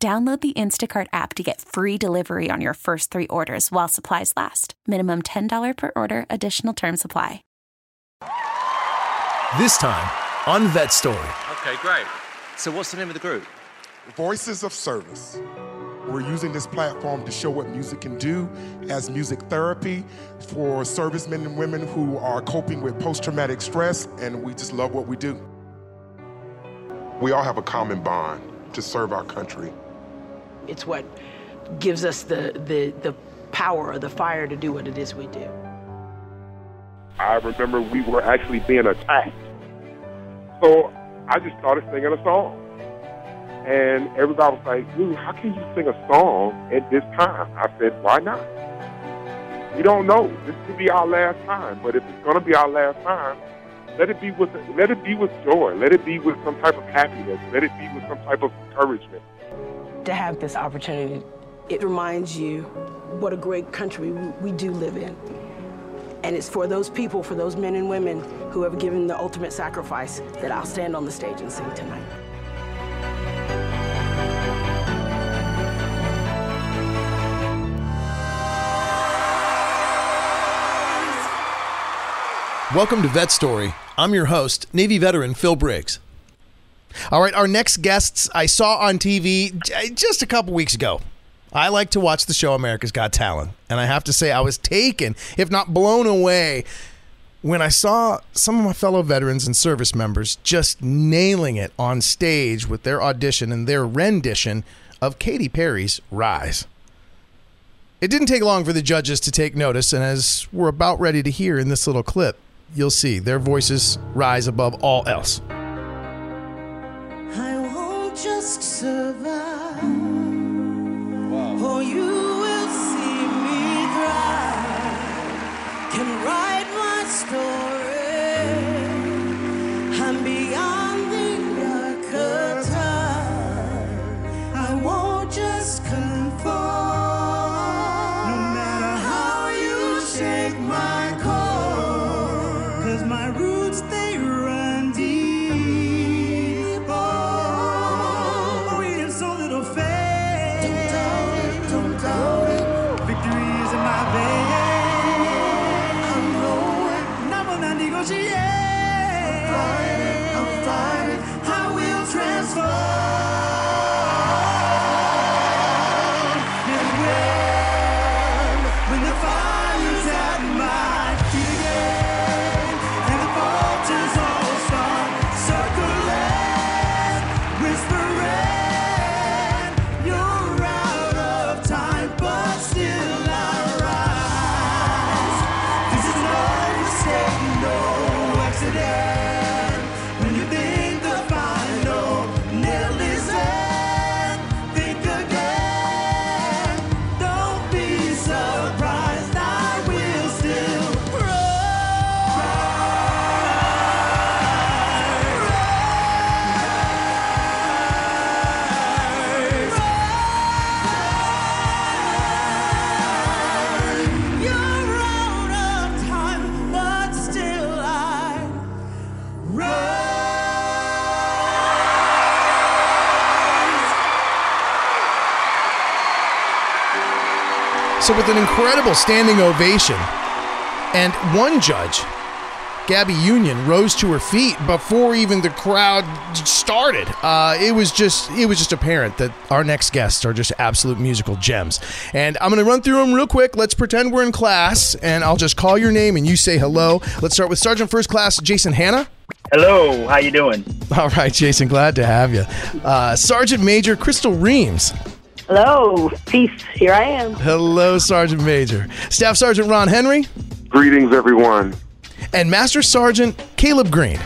Download the Instacart app to get free delivery on your first three orders while supplies last. Minimum $10 per order, additional term supply. This time on Vet Story. Okay, great. So, what's the name of the group? Voices of Service. We're using this platform to show what music can do as music therapy for servicemen and women who are coping with post traumatic stress, and we just love what we do. We all have a common bond to serve our country. It's what gives us the, the, the power or the fire to do what it is we do. I remember we were actually being attacked. So I just started singing a song. And everybody was like, how can you sing a song at this time? I said, why not? We don't know. This could be our last time. But if it's going to be our last time, let it be with let it be with joy. Let it be with some type of happiness. Let it be with some type of encouragement to have this opportunity, it reminds you what a great country we do live in. And it's for those people, for those men and women who have given the ultimate sacrifice that I'll stand on the stage and sing tonight. Welcome to Vet Story. I'm your host, Navy veteran Phil Briggs. All right, our next guests I saw on TV just a couple weeks ago. I like to watch the show America's Got Talent, and I have to say I was taken, if not blown away, when I saw some of my fellow veterans and service members just nailing it on stage with their audition and their rendition of Katy Perry's Rise. It didn't take long for the judges to take notice, and as we're about ready to hear in this little clip, you'll see their voices rise above all else just survive. So, with an incredible standing ovation, and one judge, Gabby Union, rose to her feet before even the crowd started. Uh, it was just it was just apparent that our next guests are just absolute musical gems. And I'm going to run through them real quick. Let's pretend we're in class, and I'll just call your name and you say hello. Let's start with Sergeant First Class Jason Hanna. Hello, how you doing? All right, Jason, glad to have you. Uh, Sergeant Major Crystal Reams. Hello, peace. Here I am. Hello, Sergeant Major. Staff Sergeant Ron Henry. Greetings, everyone. And Master Sergeant Caleb Green.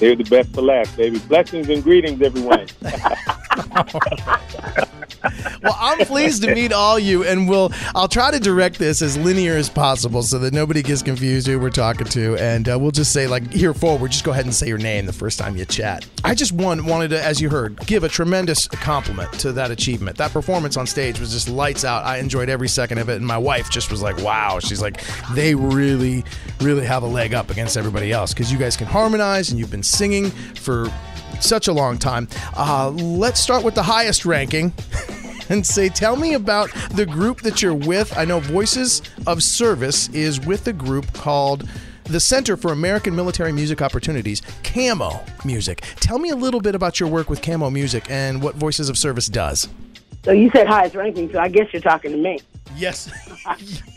They're the best for last, baby. Blessings and greetings, everyone. well, I'm pleased to meet all you, and we'll I'll try to direct this as linear as possible so that nobody gets confused who we're talking to, and uh, we'll just say like here forward, just go ahead and say your name the first time you chat. I just one wanted to, as you heard, give a tremendous compliment to that achievement. That performance on stage was just lights out. I enjoyed every second of it, and my wife just was like, "Wow!" She's like, "They really, really have a leg up against everybody else because you guys can harmonize and you've been singing for." Such a long time. Uh, let's start with the highest ranking. and say, tell me about the group that you're with. I know Voices of Service is with a group called the Center for American Military Music Opportunities, Camo Music. Tell me a little bit about your work with Camo Music and what Voices of Service does. So you said highest ranking, so I guess you're talking to me. Yes,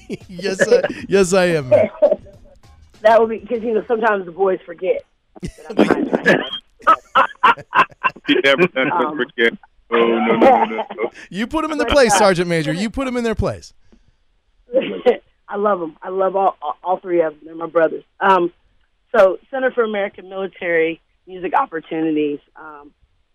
yes, I, yes, I am. that would be because you know sometimes the boys forget. You never let forget. No, no, no, no, no. You put them in the place, Sergeant Major. You put them in their place. I love them. I love all, all, all three of them. They're my brothers. Um, so, Center for American Military Music Opportunities. Um,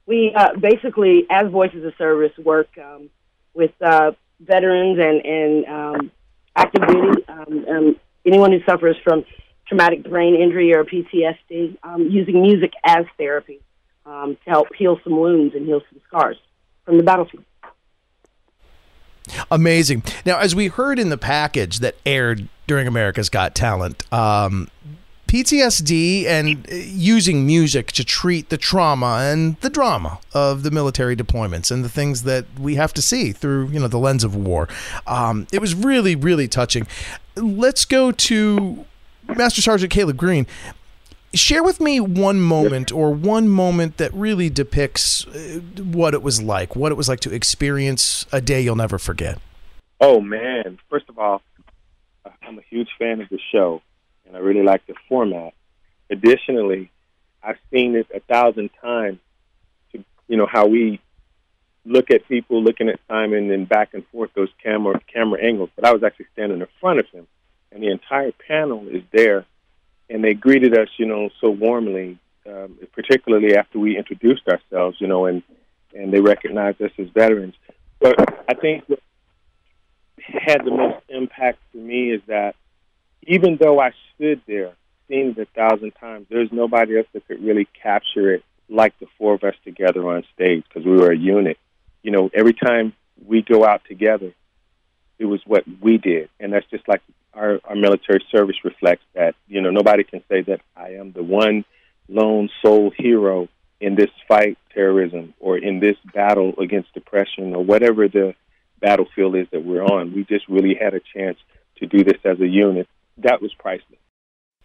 we uh, basically, as Voices of Service, work um, with uh, veterans and, and um, active duty, um, um, anyone who suffers from traumatic brain injury or PTSD, um, using music as therapy um, to help heal some wounds and heal some scars from the battlefield. Amazing. Now, as we heard in the package that aired during America's Got Talent, um, PTSD and uh, using music to treat the trauma and the drama of the military deployments and the things that we have to see through you know the lens of war. Um, it was really really touching. Let's go to Master Sergeant Caleb Green. Share with me one moment or one moment that really depicts uh, what it was like, what it was like to experience a day you'll never forget. Oh man! First of all, I'm a huge fan of the show, and I really like the format. Additionally, I've seen it a thousand times. To, you know how we look at people looking at Simon and back and forth those camera camera angles, but I was actually standing in front of him, and the entire panel is there, and they greeted us, you know, so warmly, um, particularly after we introduced ourselves, you know, and and they recognized us as veterans. But I think what had the most impact for me is that even though I stood there, seen it a thousand times, there's nobody else that could really capture it like the four of us together on stage because we were a unit. You know, every time we go out together, it was what we did, and that's just like our, our military service reflects that. You know, nobody can say that I am the one lone sole hero in this fight terrorism or in this battle against depression or whatever the battlefield is that we're on. We just really had a chance to do this as a unit. That was priceless.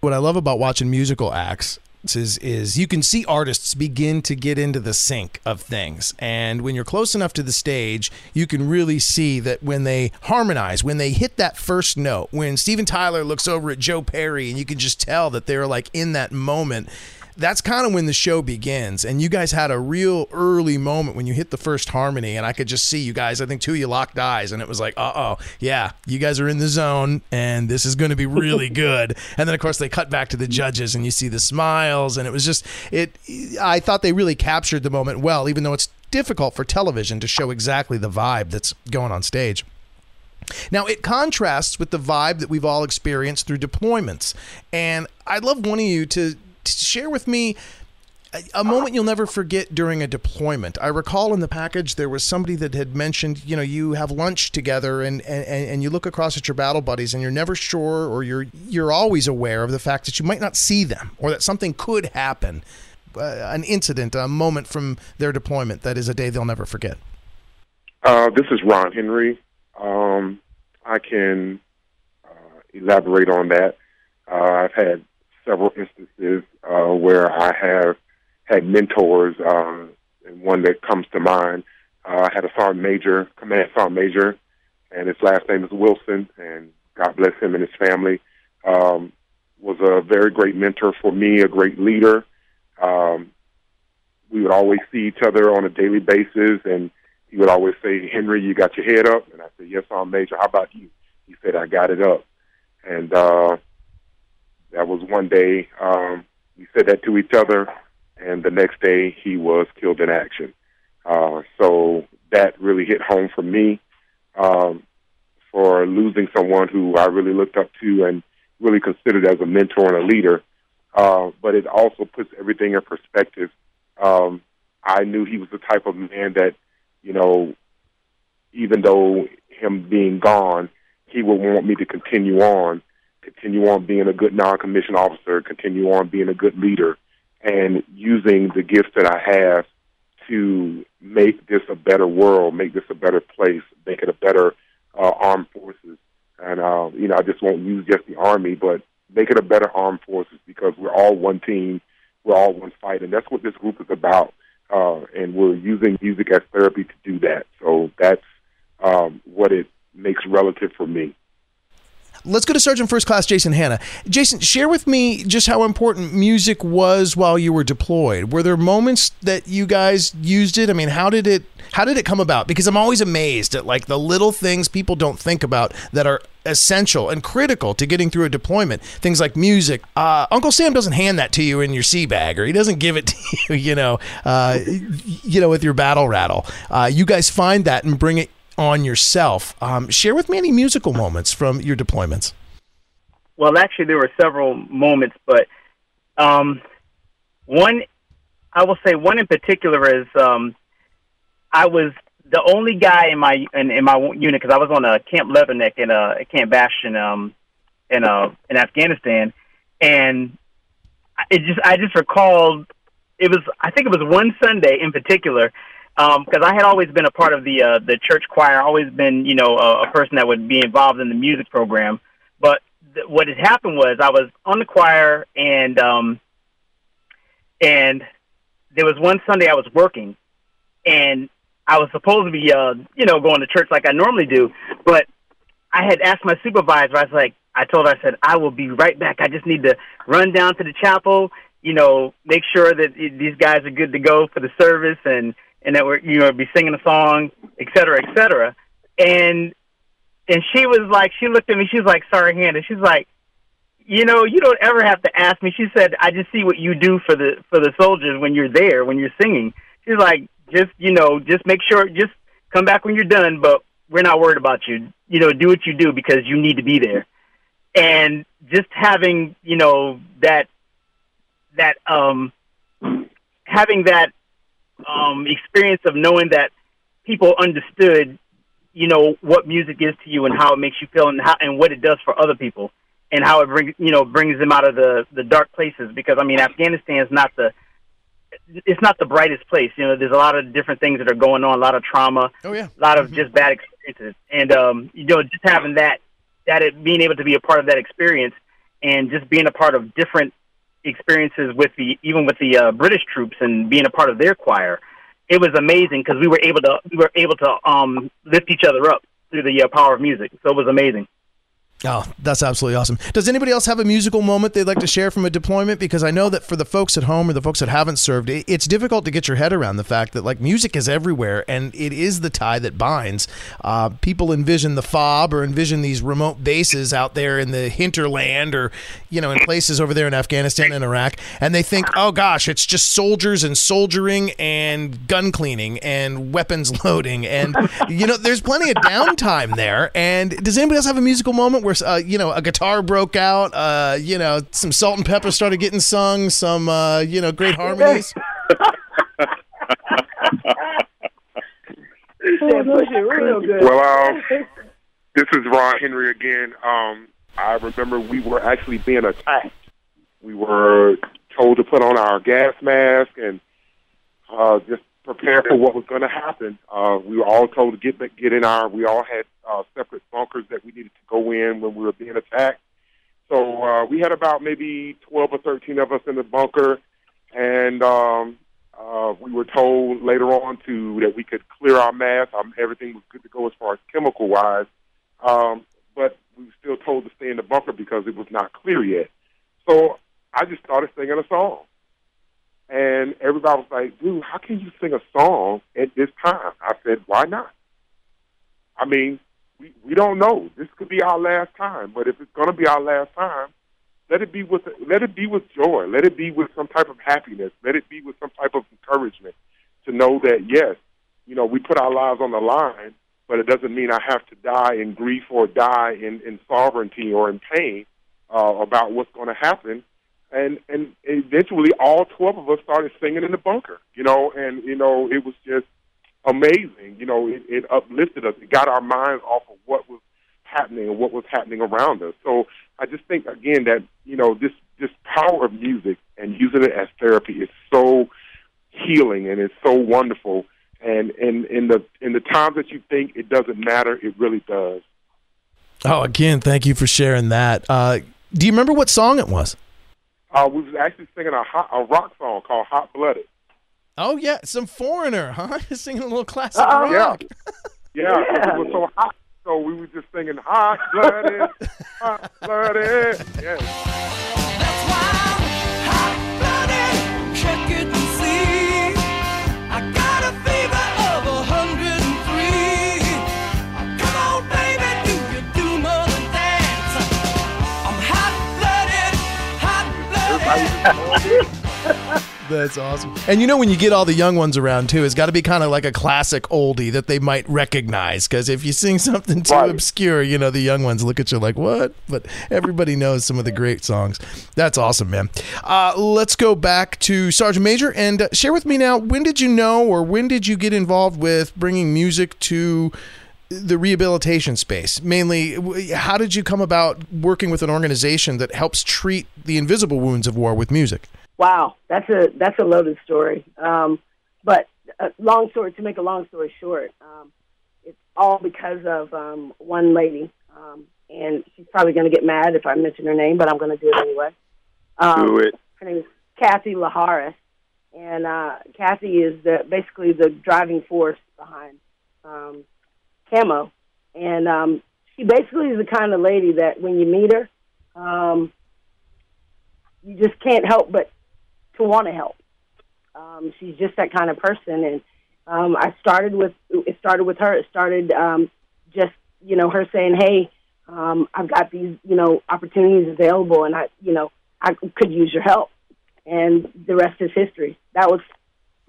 What I love about watching musical acts is is you can see artists begin to get into the sync of things. And when you're close enough to the stage you can really see that when they harmonize when they hit that first note when Steven Tyler looks over at Joe Perry and you can just tell that they're like in that moment that's kind of when the show begins. And you guys had a real early moment when you hit the first harmony, and I could just see you guys. I think two of you locked eyes, and it was like, uh oh, yeah, you guys are in the zone, and this is going to be really good. and then, of course, they cut back to the judges, and you see the smiles, and it was just it. I thought they really captured the moment well, even though it's difficult for television to show exactly the vibe that's going on stage. Now, it contrasts with the vibe that we've all experienced through deployments. And I'd love one of you to share with me a moment you'll never forget during a deployment. I recall in the package there was somebody that had mentioned, you know, you have lunch together and, and, and you look across at your battle buddies and you're never sure or you're you're always aware of the fact that you might not see them or that something could happen. Uh, an incident, a moment from their deployment that is a day they'll never forget. Uh, this is Ron Henry. Um, I can uh, elaborate on that. Uh, I've had several instances uh, where I have had mentors, um, and one that comes to mind. Uh, I had a sergeant major, command sergeant major, and his last name is Wilson, and God bless him and his family. Um, was a very great mentor for me, a great leader. Um, we would always see each other on a daily basis, and he would always say, "Henry, you got your head up?" And I said, "Yes, I'm major. How about you?" He said, "I got it up." And uh, that was one day um, we said that to each other, and the next day he was killed in action. Uh, so that really hit home for me um, for losing someone who I really looked up to and really considered as a mentor and a leader. Uh, but it also puts everything in perspective. Um, I knew he was the type of man that, you know, even though him being gone, he would want me to continue on, continue on being a good non-commissioned officer, continue on being a good leader, and using the gifts that I have to make this a better world, make this a better place, make it a better uh, armed forces. And uh, you know, I just won't use just the army, but make it a better armed forces because we're all one team, we're all one fight, and that's what this group is about. Uh, and we're using music as therapy to do that. So that's um, what it makes relative for me. Let's go to Sergeant First Class Jason Hanna. Jason, share with me just how important music was while you were deployed. Were there moments that you guys used it? I mean, how did it how did it come about? Because I'm always amazed at like the little things people don't think about that are essential and critical to getting through a deployment. Things like music. Uh, Uncle Sam doesn't hand that to you in your sea bag, or he doesn't give it to you, you know, uh, you know, with your battle rattle. Uh, you guys find that and bring it on yourself. Um, share with me any musical moments from your deployments. Well, actually, there were several moments, but um, one, I will say one in particular is um, I was the only guy in my in, in my unit because I was on a Camp Leatherneck in a, Camp Bastion um, in in Afghanistan, and it just I just recalled it was I think it was one Sunday in particular because um, I had always been a part of the uh, the church choir, always been you know a, a person that would be involved in the music program. But th- what had happened was I was on the choir, and um, and there was one Sunday I was working, and I was supposed to be uh, you know going to church like I normally do, but I had asked my supervisor. I was like, I told her, I said, I will be right back. I just need to run down to the chapel, you know, make sure that these guys are good to go for the service and and that we're you know be singing a song, et cetera, et cetera. And and she was like, she looked at me, she was like, sorry, Hanna. She's like, you know, you don't ever have to ask me. She said, I just see what you do for the for the soldiers when you're there, when you're singing. She's like, just you know, just make sure, just come back when you're done, but we're not worried about you. You know, do what you do because you need to be there. And just having, you know, that that um having that um, experience of knowing that people understood, you know, what music is to you and how it makes you feel and how and what it does for other people and how it brings you know brings them out of the the dark places. Because I mean, Afghanistan is not the it's not the brightest place. You know, there's a lot of different things that are going on, a lot of trauma, oh yeah, a lot of mm-hmm. just bad experiences, and um, you know, just having that that it, being able to be a part of that experience and just being a part of different experiences with the even with the uh, British troops and being a part of their choir. It was amazing because we were able to we were able to um, lift each other up through the uh, power of music. So it was amazing. Oh, that's absolutely awesome. Does anybody else have a musical moment they'd like to share from a deployment? Because I know that for the folks at home or the folks that haven't served, it's difficult to get your head around the fact that like music is everywhere and it is the tie that binds. Uh, people envision the fob or envision these remote bases out there in the hinterland or you know in places over there in Afghanistan and Iraq, and they think, oh gosh, it's just soldiers and soldiering and gun cleaning and weapons loading, and you know there's plenty of downtime there. And does anybody else have a musical moment? Where uh, you know a guitar broke out, uh, you know some salt and pepper started getting sung, some uh, you know great harmonies. well, um, this is Ron Henry again. Um, I remember we were actually being attacked. We were told to put on our gas mask and uh, just prepare for what was going to happen. Uh, we were all told to get get in our. We all had uh, separate bunkers that we needed to go in when we were being attacked. So uh, we had about maybe twelve or thirteen of us in the bunker, and um, uh, we were told later on to that we could clear our mask. Um, everything was good to go as far as chemical wise, um, but we were still told to stay in the bunker because it was not clear yet. So I just started singing a song. And everybody was like, dude, how can you sing a song at this time? I said, why not? I mean, we, we don't know. This could be our last time, but if it's going to be our last time, let it be with let it be with joy. Let it be with some type of happiness. Let it be with some type of encouragement to know that yes, you know, we put our lives on the line, but it doesn't mean I have to die in grief or die in, in sovereignty or in pain uh, about what's going to happen. And and eventually, all twelve of us started singing in the bunker, you know, and you know, it was just amazing. You know, it, it uplifted us. It got our minds off of what was happening and what was happening around us. So I just think again that you know this this power of music and using it as therapy is so healing and it's so wonderful. And in in the in the times that you think it doesn't matter, it really does. Oh, again, thank you for sharing that. Uh, do you remember what song it was? Uh, we was actually singing a, hot, a rock song called "Hot Blooded." Oh yeah, some foreigner, huh? Singing a little classic Uh-oh. rock. Yeah, yeah. Yeah. It was so hot, so we were just singing "Hot Blooded, Hot Blooded." Yeah. That's awesome. And you know when you get all the young ones around too, it's got to be kind of like a classic oldie that they might recognize. Because if you sing something too Right. obscure, you know the young ones look at you like what? But everybody knows some of the great songs. That's awesome, man. Uh, let's go back to Sergeant Major and uh, share with me now. When did you know, or when did you get involved with bringing music to? The rehabilitation space mainly how did you come about working with an organization that helps treat the invisible wounds of war with music Wow, that's a that's a loaded story. Um, but uh, long story to make a long story short, um, it's all because of um, one lady, um, and she's probably going to get mad if I mention her name, but I'm going to do it anyway. Um, Do it. Her name is Kathy Laharis, and uh, Kathy is the, basically the driving force behind um, Camo, and um, she basically is the kind of lady that when you meet her, um, you just can't help but to want to help. Um, she's just that kind of person, and um, I started with it started with her. It started um, just you know her saying, "Hey, um, I've got these you know opportunities available, and I you know I could use your help." And the rest is history. That was,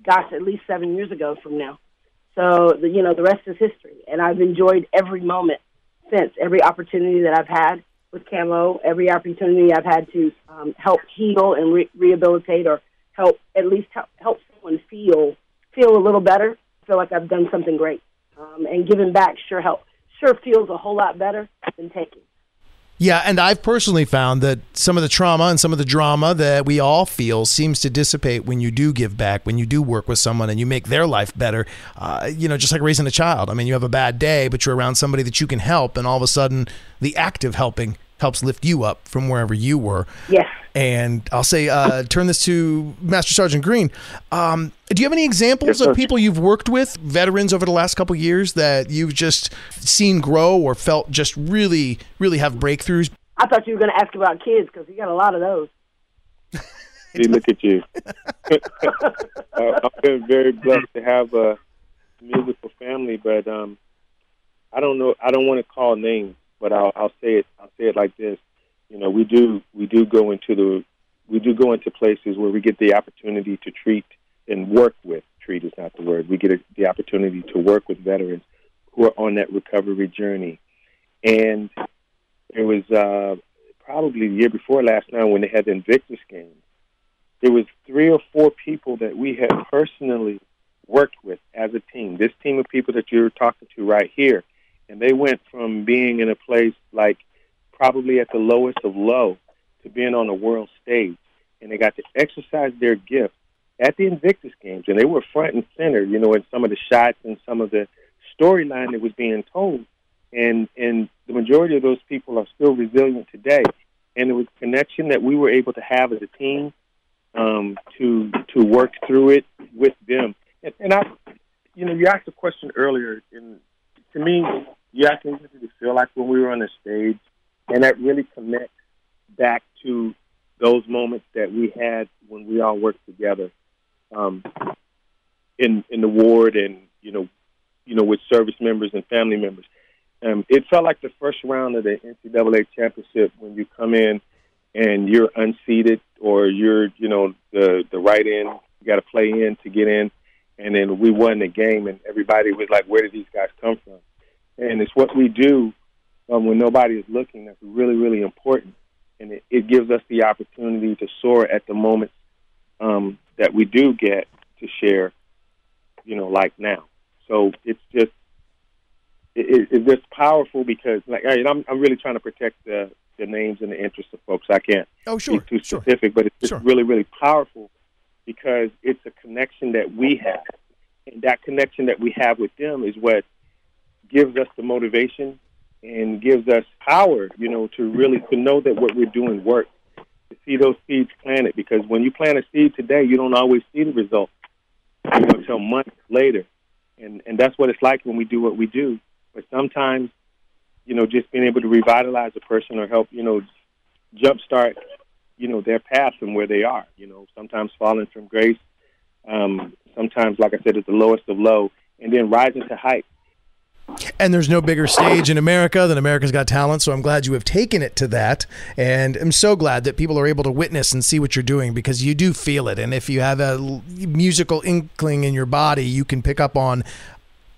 gosh, at least seven years ago from now. So the, you know the rest is history, and I've enjoyed every moment since. Every opportunity that I've had with Camo, every opportunity I've had to um, help heal and re- rehabilitate, or help at least help, help someone feel feel a little better. Feel like I've done something great, um, and giving back sure help sure feels a whole lot better than taking. Yeah, and I've personally found that some of the trauma and some of the drama that we all feel seems to dissipate when you do give back, when you do work with someone and you make their life better. Uh, you know, just like raising a child. I mean, you have a bad day, but you're around somebody that you can help, and all of a sudden, the act of helping helps lift you up from wherever you were. Yes. And I'll say, uh, turn this to Master Sergeant Green. Um, do you have any examples Yes, of people you've worked with, veterans over the last couple years, that you've just seen grow or felt just really, really have breakthroughs? I thought you were going to ask about kids because you got a lot of those. See, look at you. uh, I've been very blessed to have a musical family, but um, I don't know. I don't want to call names, but I'll, I'll say it. I'll say it like this. You know, we do we do go into the we do go into places where we get the opportunity to treat and work with. Treat is not the word. We get a, the opportunity to work with veterans who are on that recovery journey, and it was uh, probably the year before last now when they had the Invictus Games there was three or four people that we had personally worked with as a team. This team of people that you're talking to right here, and they went from being in a place like probably at the lowest of low to being on a world stage, and they got to exercise their gift at the Invictus Games, and they were front and center, you know, in some of the shots and some of the storyline that was being told. And and the majority of those people are still resilient today. And it was a connection that we were able to have as a team um, to to work through it with them. And, and I, you know, you asked a question earlier, and to me, asked me what feel like when we were on the stage, and that really connects back to those moments that we had when we all worked together um, in in the ward, and you know, you know, with service members and family members. Um, it felt like the first round of the NCAA championship when you come in and you're unseated or you're, you know, the the right in, you got to play in to get in, and then we won the game, and everybody was like, "Where did these guys come from?" And it's what we do um, when nobody is looking that's really, really important, and it, it gives us the opportunity to soar at the moments um, that we do get to share. You know, like now. So it's just it, it, it's just powerful because, like, I, I'm I'm really trying to protect the the names and the interests of folks. I can't Oh, sure, be too specific, but it's just Sure. really, really powerful because it's a connection that we have, and that connection that we have with them is what gives us the motivation and gives us power. You know, to really to know that what we're doing works. To see those seeds planted, because when you plant a seed today, you don't always see the result you know, until months later, and and that's what it's like when we do what we do. But sometimes, you know, just being able to revitalize a person or help, you know, jumpstart, you know, their path from where they are. You know, sometimes falling from grace, um, sometimes, like I said, at the lowest of low, and then rising to height. And there's no bigger stage in America than America's Got Talent. So I'm glad you have taken it to that. And I'm so glad that people are able to witness and see what you're doing because you do feel it. And if you have a musical inkling in your body, you can pick up on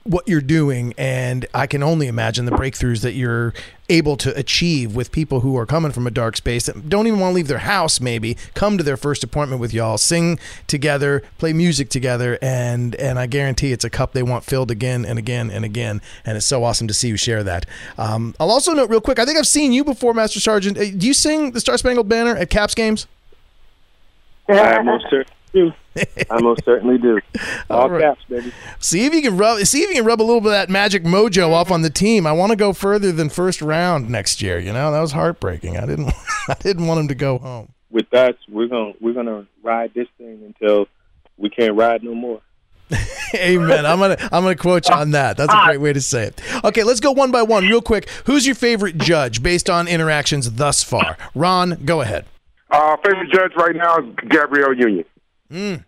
what you're doing. And I can only imagine the breakthroughs that you're able to achieve with people who are coming from a dark space that don't even want to leave their house, maybe come to their first appointment with y'all, sing together, play music together. And, and I guarantee it's a cup they want filled again and again and again. And it's so awesome to see you share that. Um, I'll also note real quick, I think I've seen you before, Master Sergeant. Uh, Do you sing the Star Spangled Banner at Caps games? I most certainly do. I most certainly do. All, All right. caps, baby. See if you can rub. See if you can rub a little bit of that magic mojo off on the team. I want to go further than first round next year. You know that was heartbreaking. I didn't. I didn't want him to go home. With us, we're gonna we're gonna ride this thing until we can't ride no more. Amen. I'm gonna. I'm gonna quote you on that. That's a great way to say it. Okay, let's go one by one, real quick. Who's your favorite judge based on interactions thus far? Ron, go ahead. Uh, favorite judge right now is Gabrielle Union. Mm.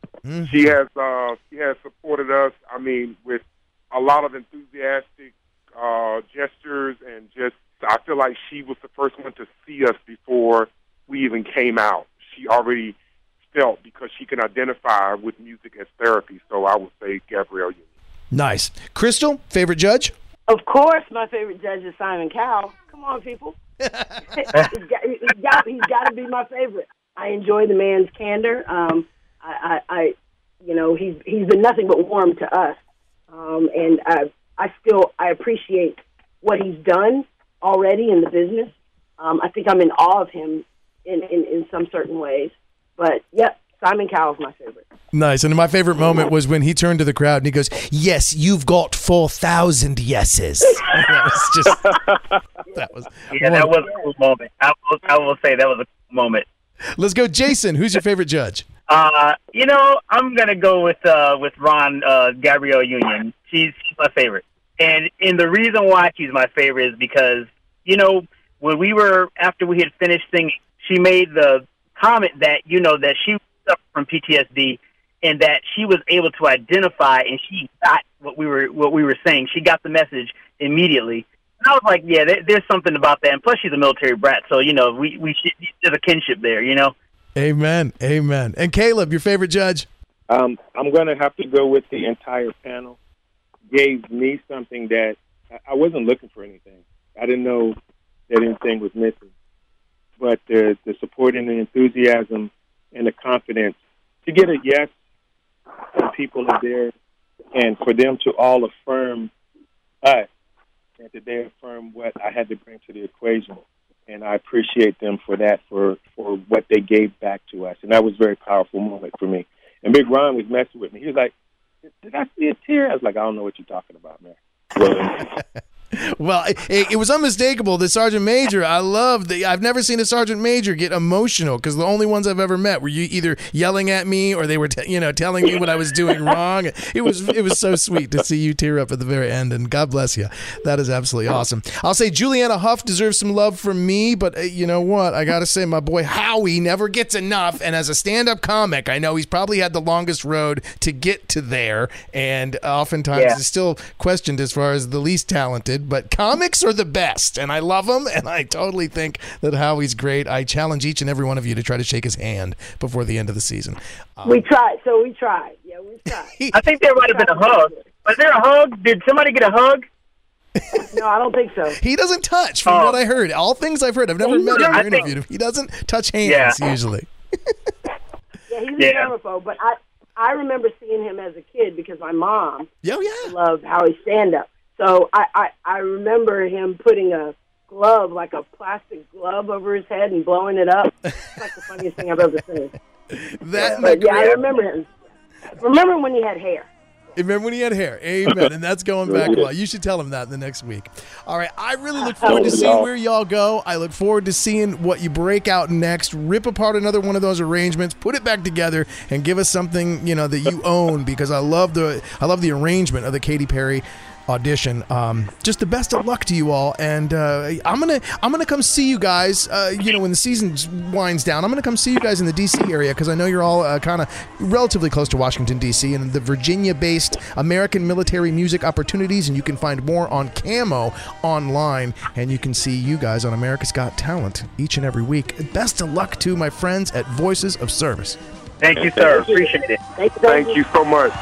She has uh, she has supported us. I mean, with a lot of enthusiastic uh, gestures and just. I feel like she was the first one to see us before we even came out. She already felt because she can identify with music as therapy. So I would say Gabrielle Union. Nice. Crystal, favorite judge? Of course, my favorite judge is Simon Cowell. Come on, people. he's got, he's got, he's got to be my favorite. I enjoy the man's candor. Um, I, I, I, you know, he's he's been nothing but warm to us, um, and I, I still I appreciate what he's done already in the business. Um, I think I'm in awe of him in, in, in some certain ways. But yep, Simon Cowell's my favorite. Nice. And my favorite moment was when he turned to the crowd and he goes, "Yes, you've got four thousand yeses." that was just. That was. Yeah, that was a cool moment. I will, I will say that was a cool moment. Let's go, Jason. Who's your favorite judge? Uh, you know, I'm gonna go with uh with Ron uh Gabrielle Union. She's, she's my favorite, and and the reason why she's my favorite is because you know when we were after we had finished singing, she made the comment that you know that she suffered from PTSD and that she was able to identify and she got what we were what we were saying. She got the message immediately. And I was like, yeah, there, there's something about that. And plus, she's a military brat, so you know, we we should, there's a kinship there, you know. Amen. Amen. And Caleb, your favorite judge? Um, I'm going to have to go with the entire panel. Gave me something that I- wasn't looking for anything. I didn't know that anything was missing. But the, the support and the enthusiasm and the confidence to get a yes from people are there and for them to all affirm us and that they affirm what I had to bring to the equation. And I appreciate them for that, for, for what they gave back to us. And that was a very powerful moment for me. And Big Ron was messing with me. He was like, Did I see a tear? I was like, I don't know what you're talking about, man. Well, it, it was unmistakable. The sergeant major, I love the. I've never seen a sergeant major get emotional because the only ones I've ever met were you either yelling at me or they were, t- you know, telling me what I was doing wrong. It was it was so sweet to see you tear up at the very end, and God bless you. That is absolutely awesome. I'll say Julianne Hough deserves some love from me, but uh, you know what? I got to say, my boy Howie never gets enough. And as a stand-up comic, I know he's probably had the longest road to get to there, and oftentimes Yeah. is still questioned as far as the least talented. But comics are the best, and I love them, and I totally think that Howie's great. I challenge each and every one of you to try to shake his hand before the end of the season. Um, we tried. So we tried. Yeah, we tried. I think there might have been a hug. Was there a hug? Did somebody get a hug? no, I don't think so. He doesn't touch, from Oh. what I heard. All things I've heard. I've never met him or interviewed him. He doesn't touch hands Yeah. usually. Yeah, he's Yeah. a germaphobe. But I, I remember seeing him as a kid because my mom Yo, oh, yeah. loved Howie stand up. So I, I, I remember him putting a glove, like a plastic glove, over his head and blowing it up. It's like the funniest thing I've ever seen. That But yeah, I remember him. Remember when he had hair? Remember when he had hair? Amen. And that's going back a while. You should tell him that the next week. All right. I really look oh, forward to seeing where y'all go. I look forward to seeing what you break out next. Rip apart another one of those arrangements, put it back together, and give us something you know that you own because I love the I love the arrangement of the Katy Perry audition. Um, just the best of luck to you all, and uh, I'm gonna I'm gonna come see you guys. Uh, you know, when the season winds down, I'm gonna come see you guys in the D.C. area because I know you're all uh, kind of relatively close to Washington D.C. and the Virginia-based American Military Music Opportunities, and you can find more on Camo online, and you can see you guys on America's Got Talent each and every week. Best of luck to my friends at Voices of Service. Thank you, sir. Appreciate it. Thank you. Thank you so much.